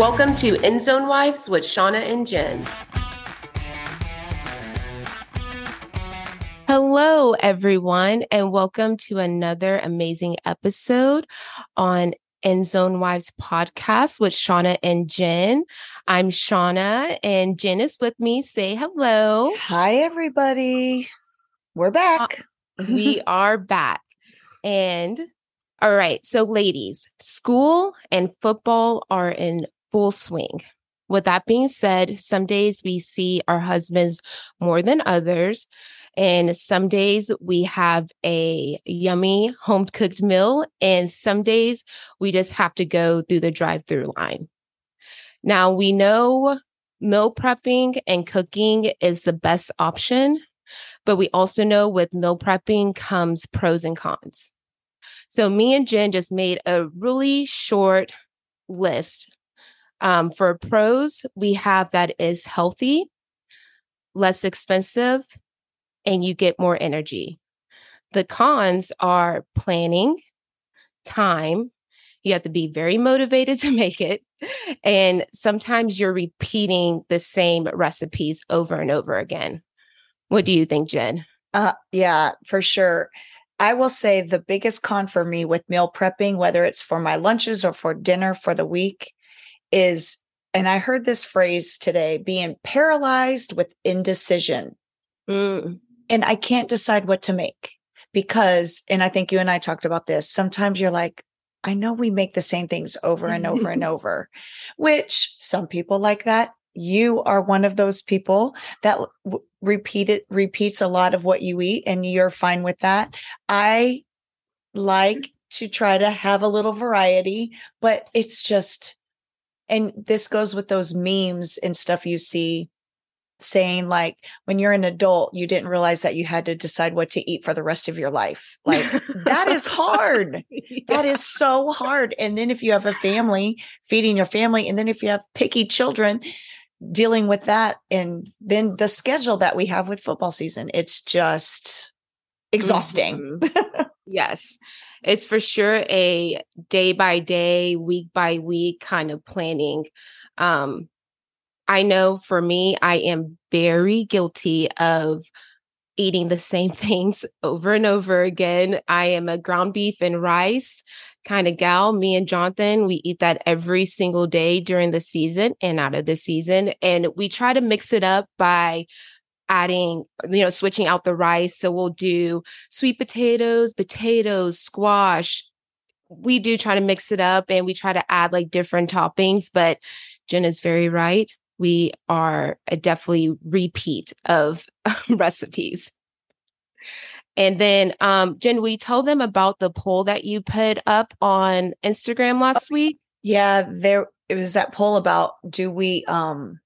Welcome to End Zone Wives with Shawna and Jen. Hello, everyone, and welcome to another amazing episode on End Zone Wives podcast with Shawna and Jen. I'm Shawna, and Jen is with me. Say hello. Hi, everybody. We're back. Uh, we are back. And all right, so ladies, school and football are in full swing. With that being said, some days we see our husbands more than others. And some days we have a yummy home cooked meal. And some days we just have to go through the drive through line. Now we know meal prepping and cooking is the best option, but we also know with meal prepping comes pros and cons. So me and Jen just made a really short list um, for pros, we have that is healthy, less expensive, and you get more energy. The cons are planning, time. You have to be very motivated to make it. And sometimes you're repeating the same recipes over and over again. What do you think, Jen? Uh, yeah, for sure. I will say the biggest con for me with meal prepping, whether it's for my lunches or for dinner for the week, is, and I heard this phrase today, being paralyzed with indecision. Mm. And I can't decide what to make because, and I think you and I talked about this, sometimes you're like, I know we make the same things over and over and over, which some people like that. You are one of those people that w- repeat it, repeats a lot of what you eat and you're fine with that. I like to try to have a little variety, but it's just, and this goes with those memes and stuff you see saying like when you're an adult you didn't realize that you had to decide what to eat for the rest of your life like that is hard yeah. that is so hard and then if you have a family feeding your family and then if you have picky children dealing with that and then the schedule that we have with football season it's just exhausting mm-hmm. Yes it's for sure a day by day, week by week kind of planning. Um, I know for me, I am very guilty of eating the same things over and over again. I am a ground beef and rice kind of gal. Me and Jonathan, we eat that every single day during the season and out of the season. And we try to mix it up by adding, you know, switching out the rice. So we'll do sweet potatoes, potatoes, squash. We do try to mix it up and we try to add like different toppings, but Jen is very right. We are a definitely repeat of recipes. And then, um, Jen, we told them about the poll that you put up on Instagram last week. Yeah, there it was that poll about do we um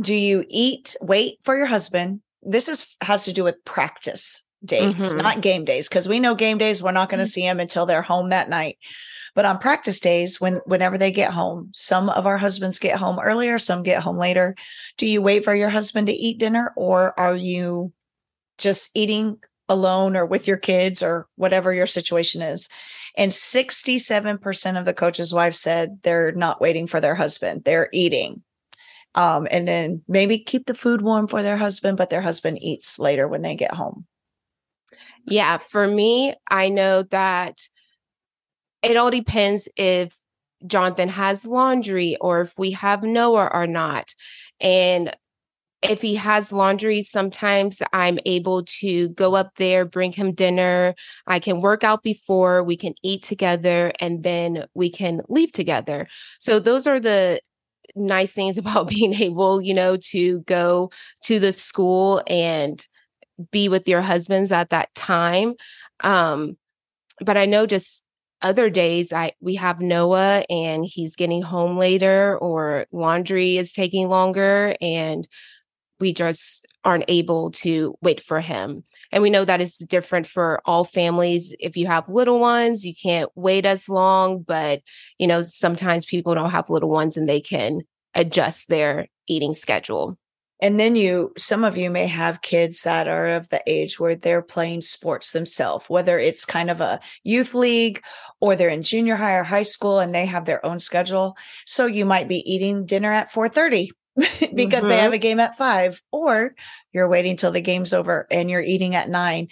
do you eat wait for your husband this is has to do with practice days mm-hmm. not game days because we know game days we're not going to mm-hmm. see them until they're home that night but on practice days when whenever they get home some of our husbands get home earlier some get home later do you wait for your husband to eat dinner or are you just eating alone or with your kids or whatever your situation is. And 67% of the coaches' wives said they're not waiting for their husband, they're eating. Um, and then maybe keep the food warm for their husband, but their husband eats later when they get home. Yeah, for me, I know that it all depends if Jonathan has laundry or if we have Noah or not. And if he has laundry, sometimes I'm able to go up there, bring him dinner. I can work out before, we can eat together, and then we can leave together. So, those are the nice things about being able, you know, to go to the school and be with your husbands at that time. Um, but I know just other days I we have Noah and he's getting home later or laundry is taking longer and we just aren't able to wait for him. And we know that is different for all families. If you have little ones, you can't wait as long, but you know, sometimes people don't have little ones and they can adjust their eating schedule. And then you, some of you may have kids that are of the age where they're playing sports themselves, whether it's kind of a youth league or they're in junior high or high school and they have their own schedule. So you might be eating dinner at 4:30 because mm-hmm. they have a game at 5 or you're waiting till the game's over and you're eating at 9.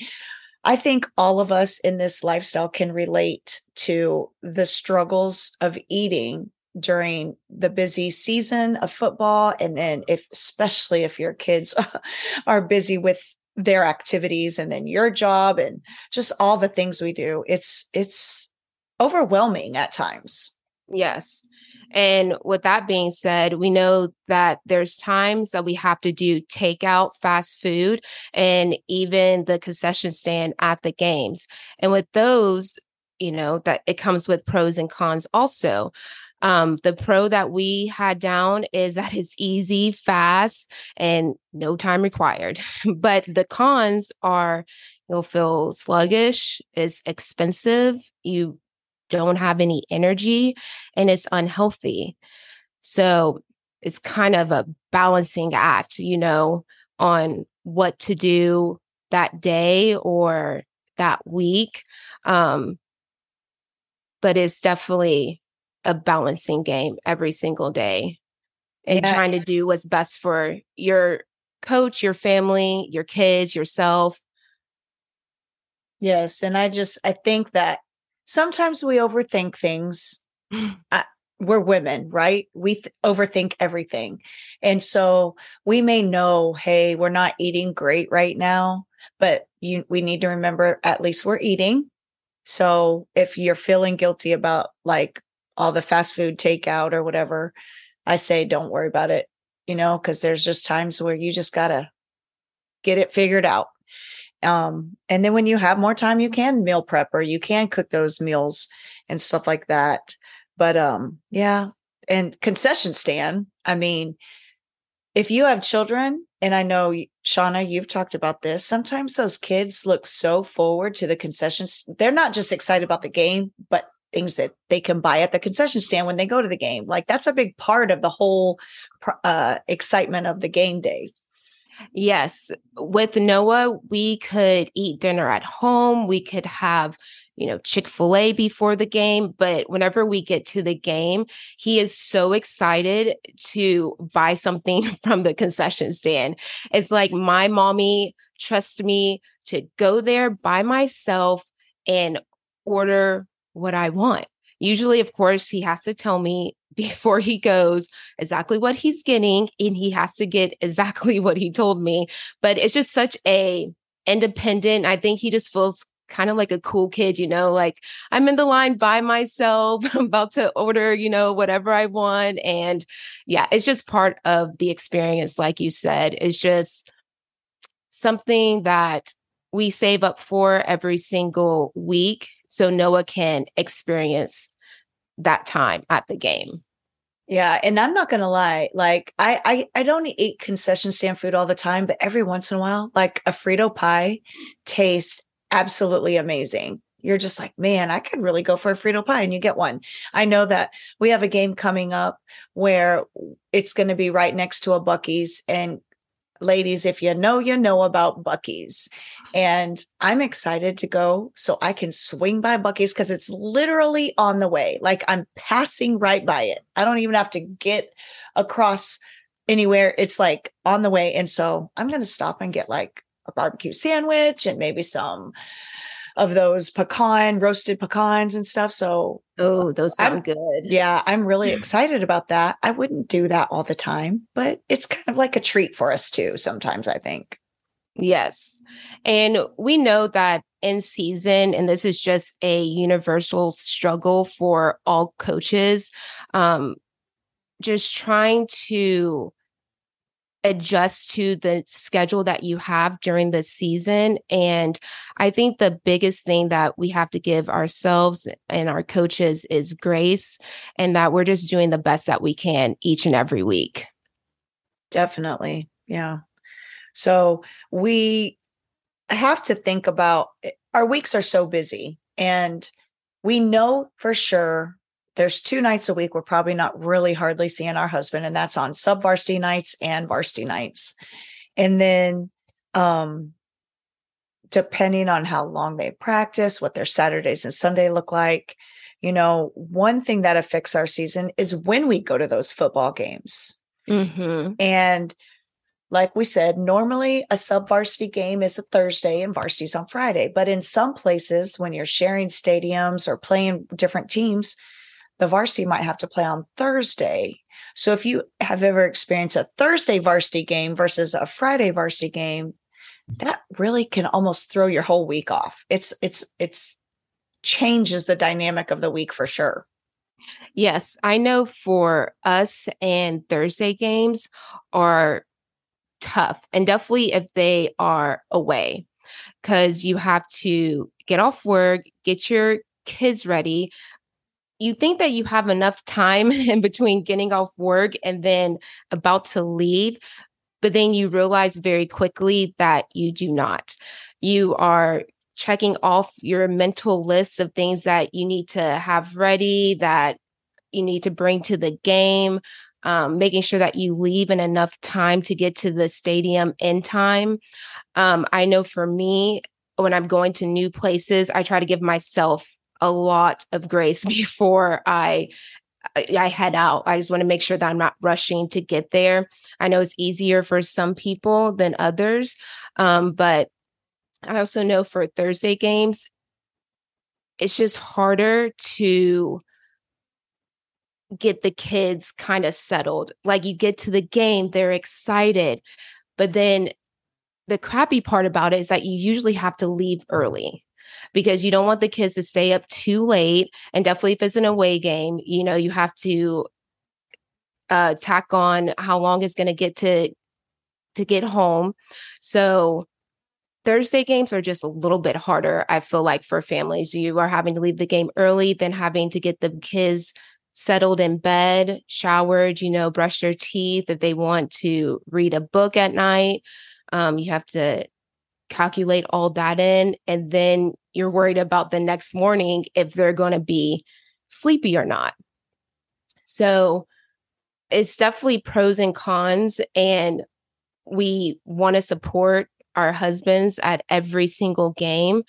I think all of us in this lifestyle can relate to the struggles of eating during the busy season of football and then if especially if your kids are busy with their activities and then your job and just all the things we do it's it's overwhelming at times yes and with that being said, we know that there's times that we have to do takeout fast food and even the concession stand at the games. And with those, you know, that it comes with pros and cons also. Um, the pro that we had down is that it's easy, fast, and no time required. but the cons are you'll feel sluggish, it's expensive, you don't have any energy, and it's unhealthy. So it's kind of a balancing act, you know, on what to do that day or that week. Um, but it's definitely a balancing game every single day and yeah. trying to do what's best for your coach, your family, your kids, yourself. Yes. And I just, I think that sometimes we overthink things. I, we're women, right? We th- overthink everything. And so we may know, hey, we're not eating great right now, but you, we need to remember at least we're eating. So if you're feeling guilty about like all the fast food takeout or whatever, I say don't worry about it, you know, because there's just times where you just got to get it figured out. Um, and then when you have more time, you can meal prep or you can cook those meals and stuff like that. But um, yeah. And concession stand, I mean, if you have children, and I know Shawna, you've talked about this. Sometimes those kids look so forward to the concessions. They're not just excited about the game, but things that they can buy at the concession stand when they go to the game. Like that's a big part of the whole uh, excitement of the game day. Yes. With Noah, we could eat dinner at home. We could have, you know, Chick fil A before the game. But whenever we get to the game, he is so excited to buy something from the concession stand. It's like my mommy trusts me to go there by myself and order what I want. Usually, of course, he has to tell me before he goes exactly what he's getting and he has to get exactly what he told me but it's just such a independent i think he just feels kind of like a cool kid you know like i'm in the line by myself about to order you know whatever i want and yeah it's just part of the experience like you said it's just something that we save up for every single week so noah can experience that time at the game. Yeah, and I'm not gonna lie, like I, I I don't eat concession stand food all the time, but every once in a while, like a Frito pie tastes absolutely amazing. You're just like, man, I could really go for a Frito pie, and you get one. I know that we have a game coming up where it's going to be right next to a Buc-ee's, and ladies, if you know, you know about Buc-ee's. And I'm excited to go so I can swing by Buc-ee's because it's literally on the way. Like I'm passing right by it. I don't even have to get across anywhere. It's like on the way. And so I'm going to stop and get like a barbecue sandwich and maybe some of those pecan roasted pecans and stuff. So oh, those sound I'm, good. Yeah, I'm really excited about that. I wouldn't do that all the time, but it's kind of like a treat for us too. Sometimes I think. Yes, and we know that in season, and this is just a universal struggle for all coaches. Um, just trying to adjust to the schedule that you have during the season. And I think the biggest thing that we have to give ourselves and our coaches is grace and that we're just doing the best that we can each and every week. Definitely. Yeah. So we have to think about eh, our weeks are so busy and we know for sure there's two nights a week we're probably not really hardly seeing our husband, and that's on sub varsity nights and varsity nights. And then um depending on how long they practice, what their Saturdays and Sunday look like. You know, one thing that affects our season is when we go to those football games. Mm-hmm. And like we said, normally a sub varsity game is a Thursday and varsity's on Friday. But in some places, when you're sharing stadiums or playing different teams, the varsity might have to play on Thursday. So if you have ever experienced a Thursday varsity game versus a Friday varsity game, that really can almost throw your whole week off. It's it's it's changes the dynamic of the week for sure. Yes, I know for us and Thursday games are tough and definitely if they are away because you have to get off work, get your kids ready. You think that you have enough time in between getting off work and then about to leave, but then you realize very quickly that you do not. You are checking off your mental list of things that you need to have ready, that you need to bring to the game, um, making sure that you leave in enough time to get to the stadium in time. Um, I know for me, when I'm going to new places, I try to give myself a lot of grace before I I head out. I just want to make sure that I'm not rushing to get there. I know it's easier for some people than others, um, but I also know for Thursday games, it's just harder to get the kids kind of settled. Like you get to the game, they're excited, but then the crappy part about it is that you usually have to leave early because you don't want the kids to stay up too late. And definitely if it's an away game, you know, you have to uh, tack on how long it's going to get to to get home. So Thursday games are just a little bit harder, I feel like, for families. You are having to leave the game early, then having to get the kids settled in bed, showered, you know, brush their teeth. If they want to read a book at night, um, you have to calculate all that in. And then you're worried about the next morning if they're going to be sleepy or not. So it's definitely pros and cons. And we want to support our husbands at every single game.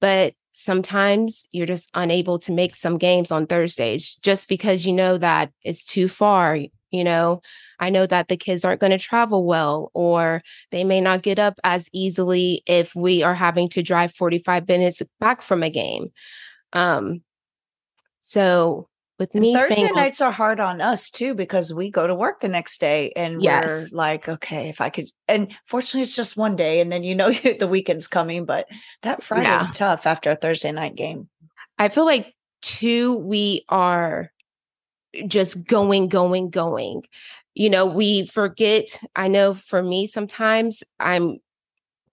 But sometimes you're just unable to make some games on Thursdays just because you know that it's too far. You know, I know that the kids aren't going to travel well, or they may not get up as easily if we are having to drive 45 minutes back from a game. Um, so with me Thursday saying, nights are hard on us too because we go to work the next day and Yes. we're like, okay, if I could. And fortunately, it's just one day, and then you know the weekend's coming. But that Friday Yeah. is tough after a Thursday night game. I feel like two we are just going, going, going. You know, we forget. I know for me, sometimes I'm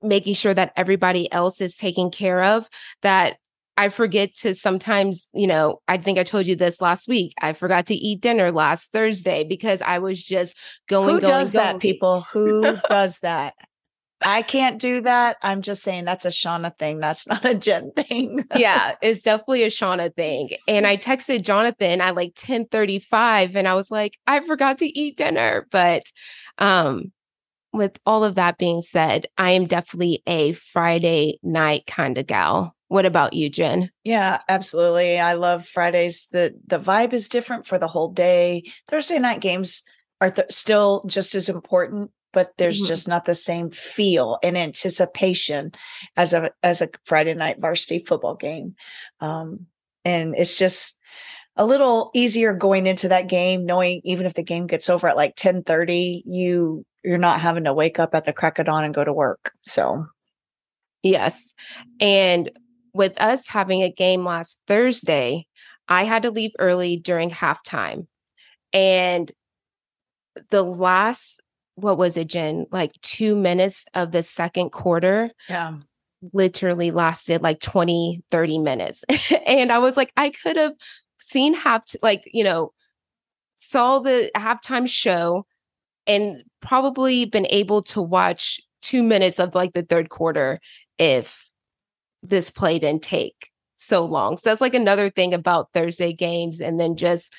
making sure that everybody else is taken care of, that I forget to sometimes, you know, I think I told you this last week. I forgot to eat dinner last Thursday because I was just going, Who going, does going. that, people? Who does that? I can't do that. I'm just saying that's a Shawna thing. That's not a Jen thing. yeah, it's definitely a Shawna thing. And I texted Jonathan at like 1035 and I was like, I forgot to eat dinner. But um with all of that being said, I am definitely a Friday night kind of gal. What about you, Jen? Yeah, absolutely. I love Fridays. The the vibe is different for the whole day. Thursday night games are th- still just as important, but there's Mhm. just not the same feel and anticipation as a as a Friday night varsity football game. Um, and it's just a little easier going into that game, knowing even if the game gets over at like 10 30, you you're not having to wake up at the crack of dawn and go to work. So Yes. And with us having a game last Thursday, I had to leave early during halftime. And the last, what was it, Jen? Like two minutes of the second quarter yeah. literally lasted like 20, 30 minutes. and I was like, I could have seen half, like, you know, saw the halftime show and probably been able to watch two minutes of like the third quarter if this play didn't take so long. So that's like another thing about Thursday games and then just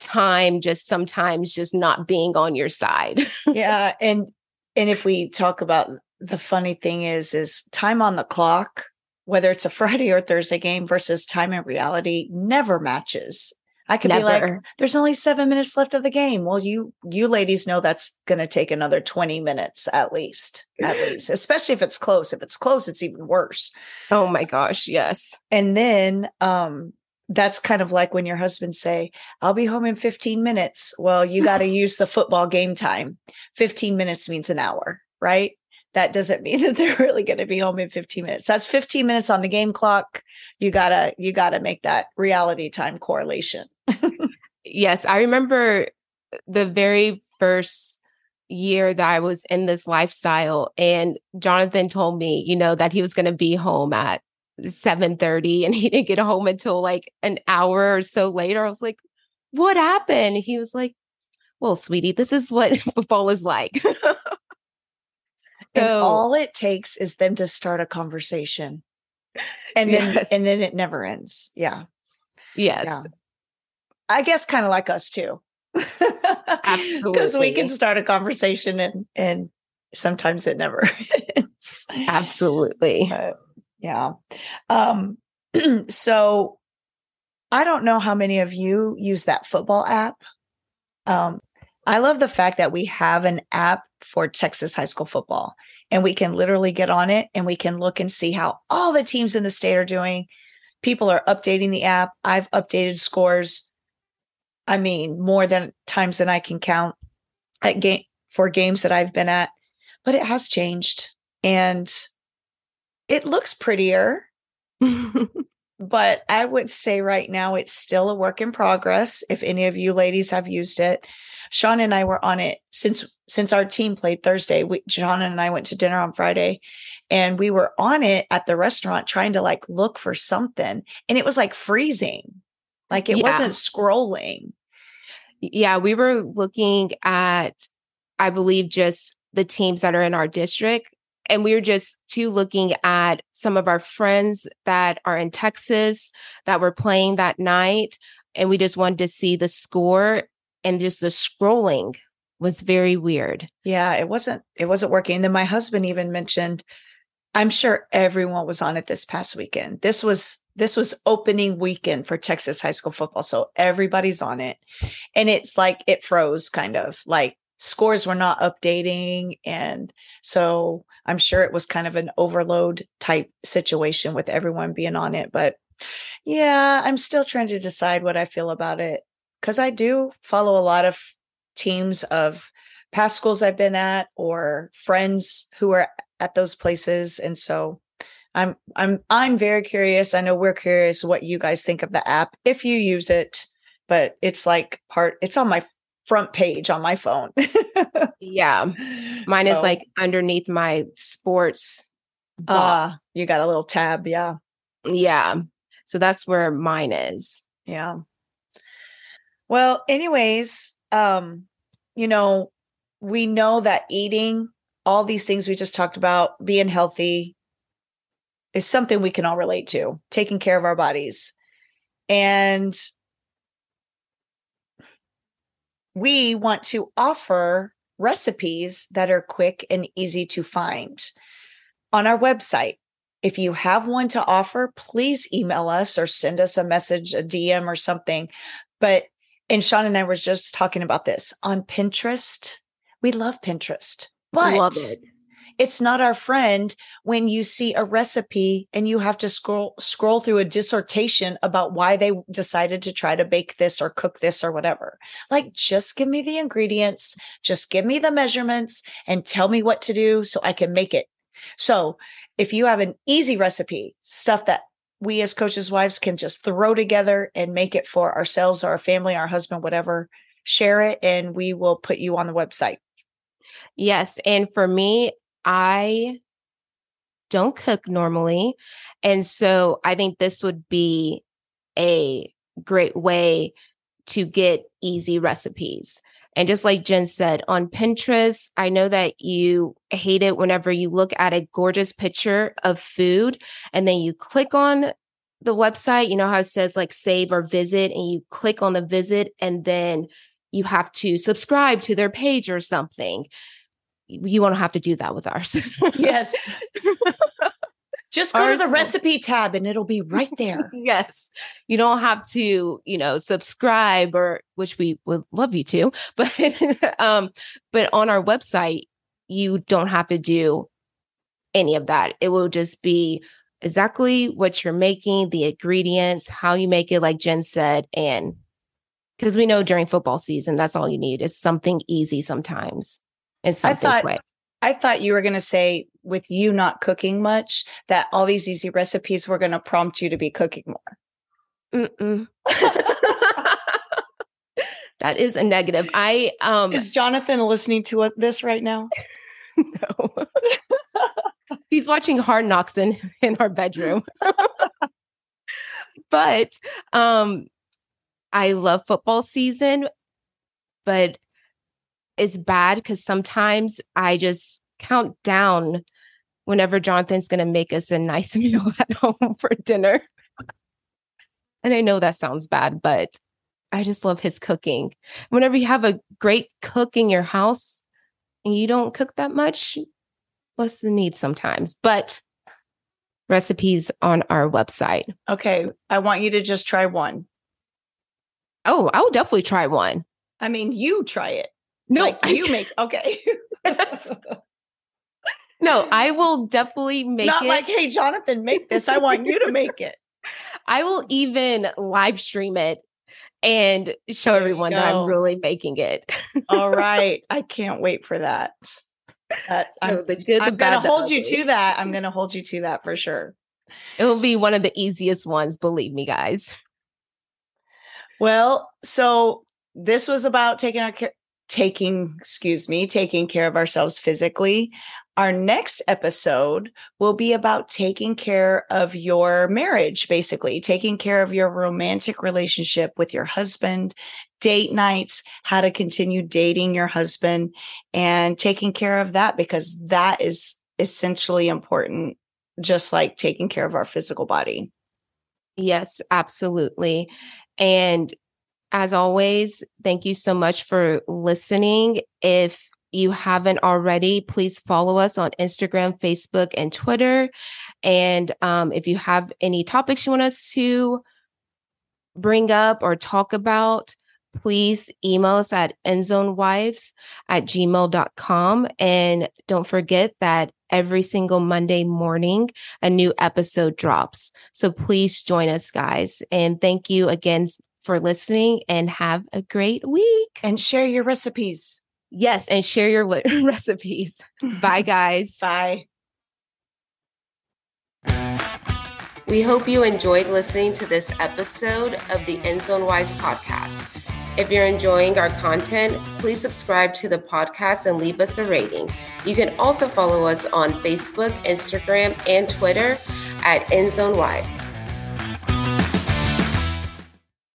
time just sometimes just not being on your side. yeah, and and if we talk about the funny thing is is time on the clock whether it's a Friday or Thursday game versus time in reality never matches. I could Never. be like, there's only seven minutes left of the game. Well, you you ladies know that's gonna take another 20 minutes at least. At least. Especially if it's close. If it's close, it's even worse. Oh my gosh, yes. And then um that's kind of like when your husband say, I'll be home in 15 minutes. Well, you got to use the football game time. 15 minutes means an hour, right? that doesn't mean that they're really going to be home in 15 minutes. That's 15 minutes on the game clock. You gotta, you gotta make that reality time correlation. yes. I remember the very first year that I was in this lifestyle and Jonathan told me, you know, that he was going to be home at 7:30 and he didn't get home until like an hour or so later. I was like, "What happened?" He was like, "Well, sweetie, this is what football is like." and all it takes is them to start a conversation and then yes. and then it never ends yeah yes yeah. i guess kind of like us too absolutely because we can start a conversation and and sometimes it never ends absolutely but, yeah um so i don't know how many of you use that football app um I love the fact that we have an app for Texas high school football and we can literally get on it and we can look and see how all the teams in the state are doing. People are updating the app. I've updated scores. I mean, more than times than I can count at game for games that I've been at, but it has changed and it looks prettier. but I would say right now it's still a work in progress. If any of you ladies have used it, Sean and I were on it since since our team played Thursday. We, Sean and I went to dinner on Friday, and we were on it at the restaurant trying to like look for something, and it was like freezing, like it yeah. wasn't scrolling. Yeah, we were looking at, I believe, just the teams that are in our district. And we were just too looking at some of our friends that are in Texas that were playing that night. And we just wanted to see the score and just the scrolling was very weird. Yeah, it wasn't it wasn't working. And then my husband even mentioned I'm sure everyone was on it this past weekend. This was this was opening weekend for Texas high school football. So everybody's on it. And it's like it froze kind of like scores were not updating and so I'm sure it was kind of an overload type situation with everyone being on it, but yeah, I'm still trying to decide what I feel about it because I do follow a lot of teams of past schools I've been at or friends who are at those places. And so I'm I'm I'm very curious. I know we're curious what you guys think of the app if you use it, but it's like part it's on my front page on my phone. yeah. Mine so, is like underneath my sports. Ah, uh, you got a little tab, yeah. Yeah. So that's where mine is. Yeah. Well, anyways, um, you know, we know that eating all these things we just talked about, being healthy, is something we can all relate to, taking care of our bodies. And we want to offer recipes that are quick and easy to find on our website. If you have one to offer, please email us or send us a message, a DM or something. But and Sean and I were just talking about this on Pinterest. We love Pinterest, but love it. It's not our friend when you see a recipe and you have to scroll scroll through a dissertation about why they decided to try to bake this or cook this or whatever. Like just give me the ingredients, just give me the measurements and tell me what to do so I can make it. So, if you have an easy recipe, stuff that we as coaches' wives can just throw together and make it for ourselves or our family, our husband, whatever. Share it and we will put you on the website. Yes. And for me, I don't cook normally. And so I think this would be a great way to get easy recipes. And just like Jen said, on Pinterest, I know that you hate it whenever you look at a gorgeous picture of food and then you click on the website, you know how it says like save or visit, and you click on the visit, and then you have to subscribe to their page or something. You won't have to do that with ours. yes. Just go ours to the recipe tab and it'll be right there. yes. You don't have to, you know, subscribe or which we would love you to, but um but on our website you don't have to do any of that. It will just be exactly what you're making, the ingredients, how you make it, like Jen said. And because we know during football season, that's all you need is something easy sometimes something I thought, quick. I thought you were going to say, with you not cooking much, that all these easy recipes were going to prompt you to be cooking more. that is a negative. I um is Jonathan listening to this right now? no. He's watching Hard Knocks in in our bedroom. but um I love football season, but it's bad because sometimes I just count down whenever Jonathan's going to make us a nice meal at home for dinner. and I know that sounds bad, but I just love his cooking. Whenever you have a great cook in your house and you don't cook that much, what's the need sometimes? But recipes on our website. Okay. I want you to just try one. Oh, I will definitely try one. I mean, you try it. No, like you make okay. no, I will definitely make Not it. like, hey, Jonathan, make this. I want you to make it. I will even live stream it and show there everyone that I'm really making it. All right. I can't wait for that. That, so I'm, the good, I'm gonna hold you to that. I'm gonna hold you to that for sure. It will be one of the easiest ones, believe me, guys. Well, so this was about taking our care, taking, excuse me, taking care of ourselves physically. Our next episode will be about taking care of your marriage, basically, taking care of your romantic relationship with your husband, date nights, how to continue dating your husband, and taking care of that because that is essentially important, just like taking care of our physical body. Yes, absolutely. And as always, thank you so much for listening. If you haven't already, please follow us on Instagram, Facebook, and Twitter. And um, if you have any topics you want us to bring up or talk about, please email us at endzonewives at gmail.com. And don't forget that every single Monday morning, a new episode drops. So please join us, guys. And thank you again for listening and have a great week. And share your recipes. Yes, and share your recipes. Bye, guys. Bye. We hope you enjoyed listening to this episode of the Endzone Wives podcast. If you're enjoying our content, please subscribe to the podcast and leave us a rating. You can also follow us on Facebook, Instagram, and Twitter at Endzone Wives.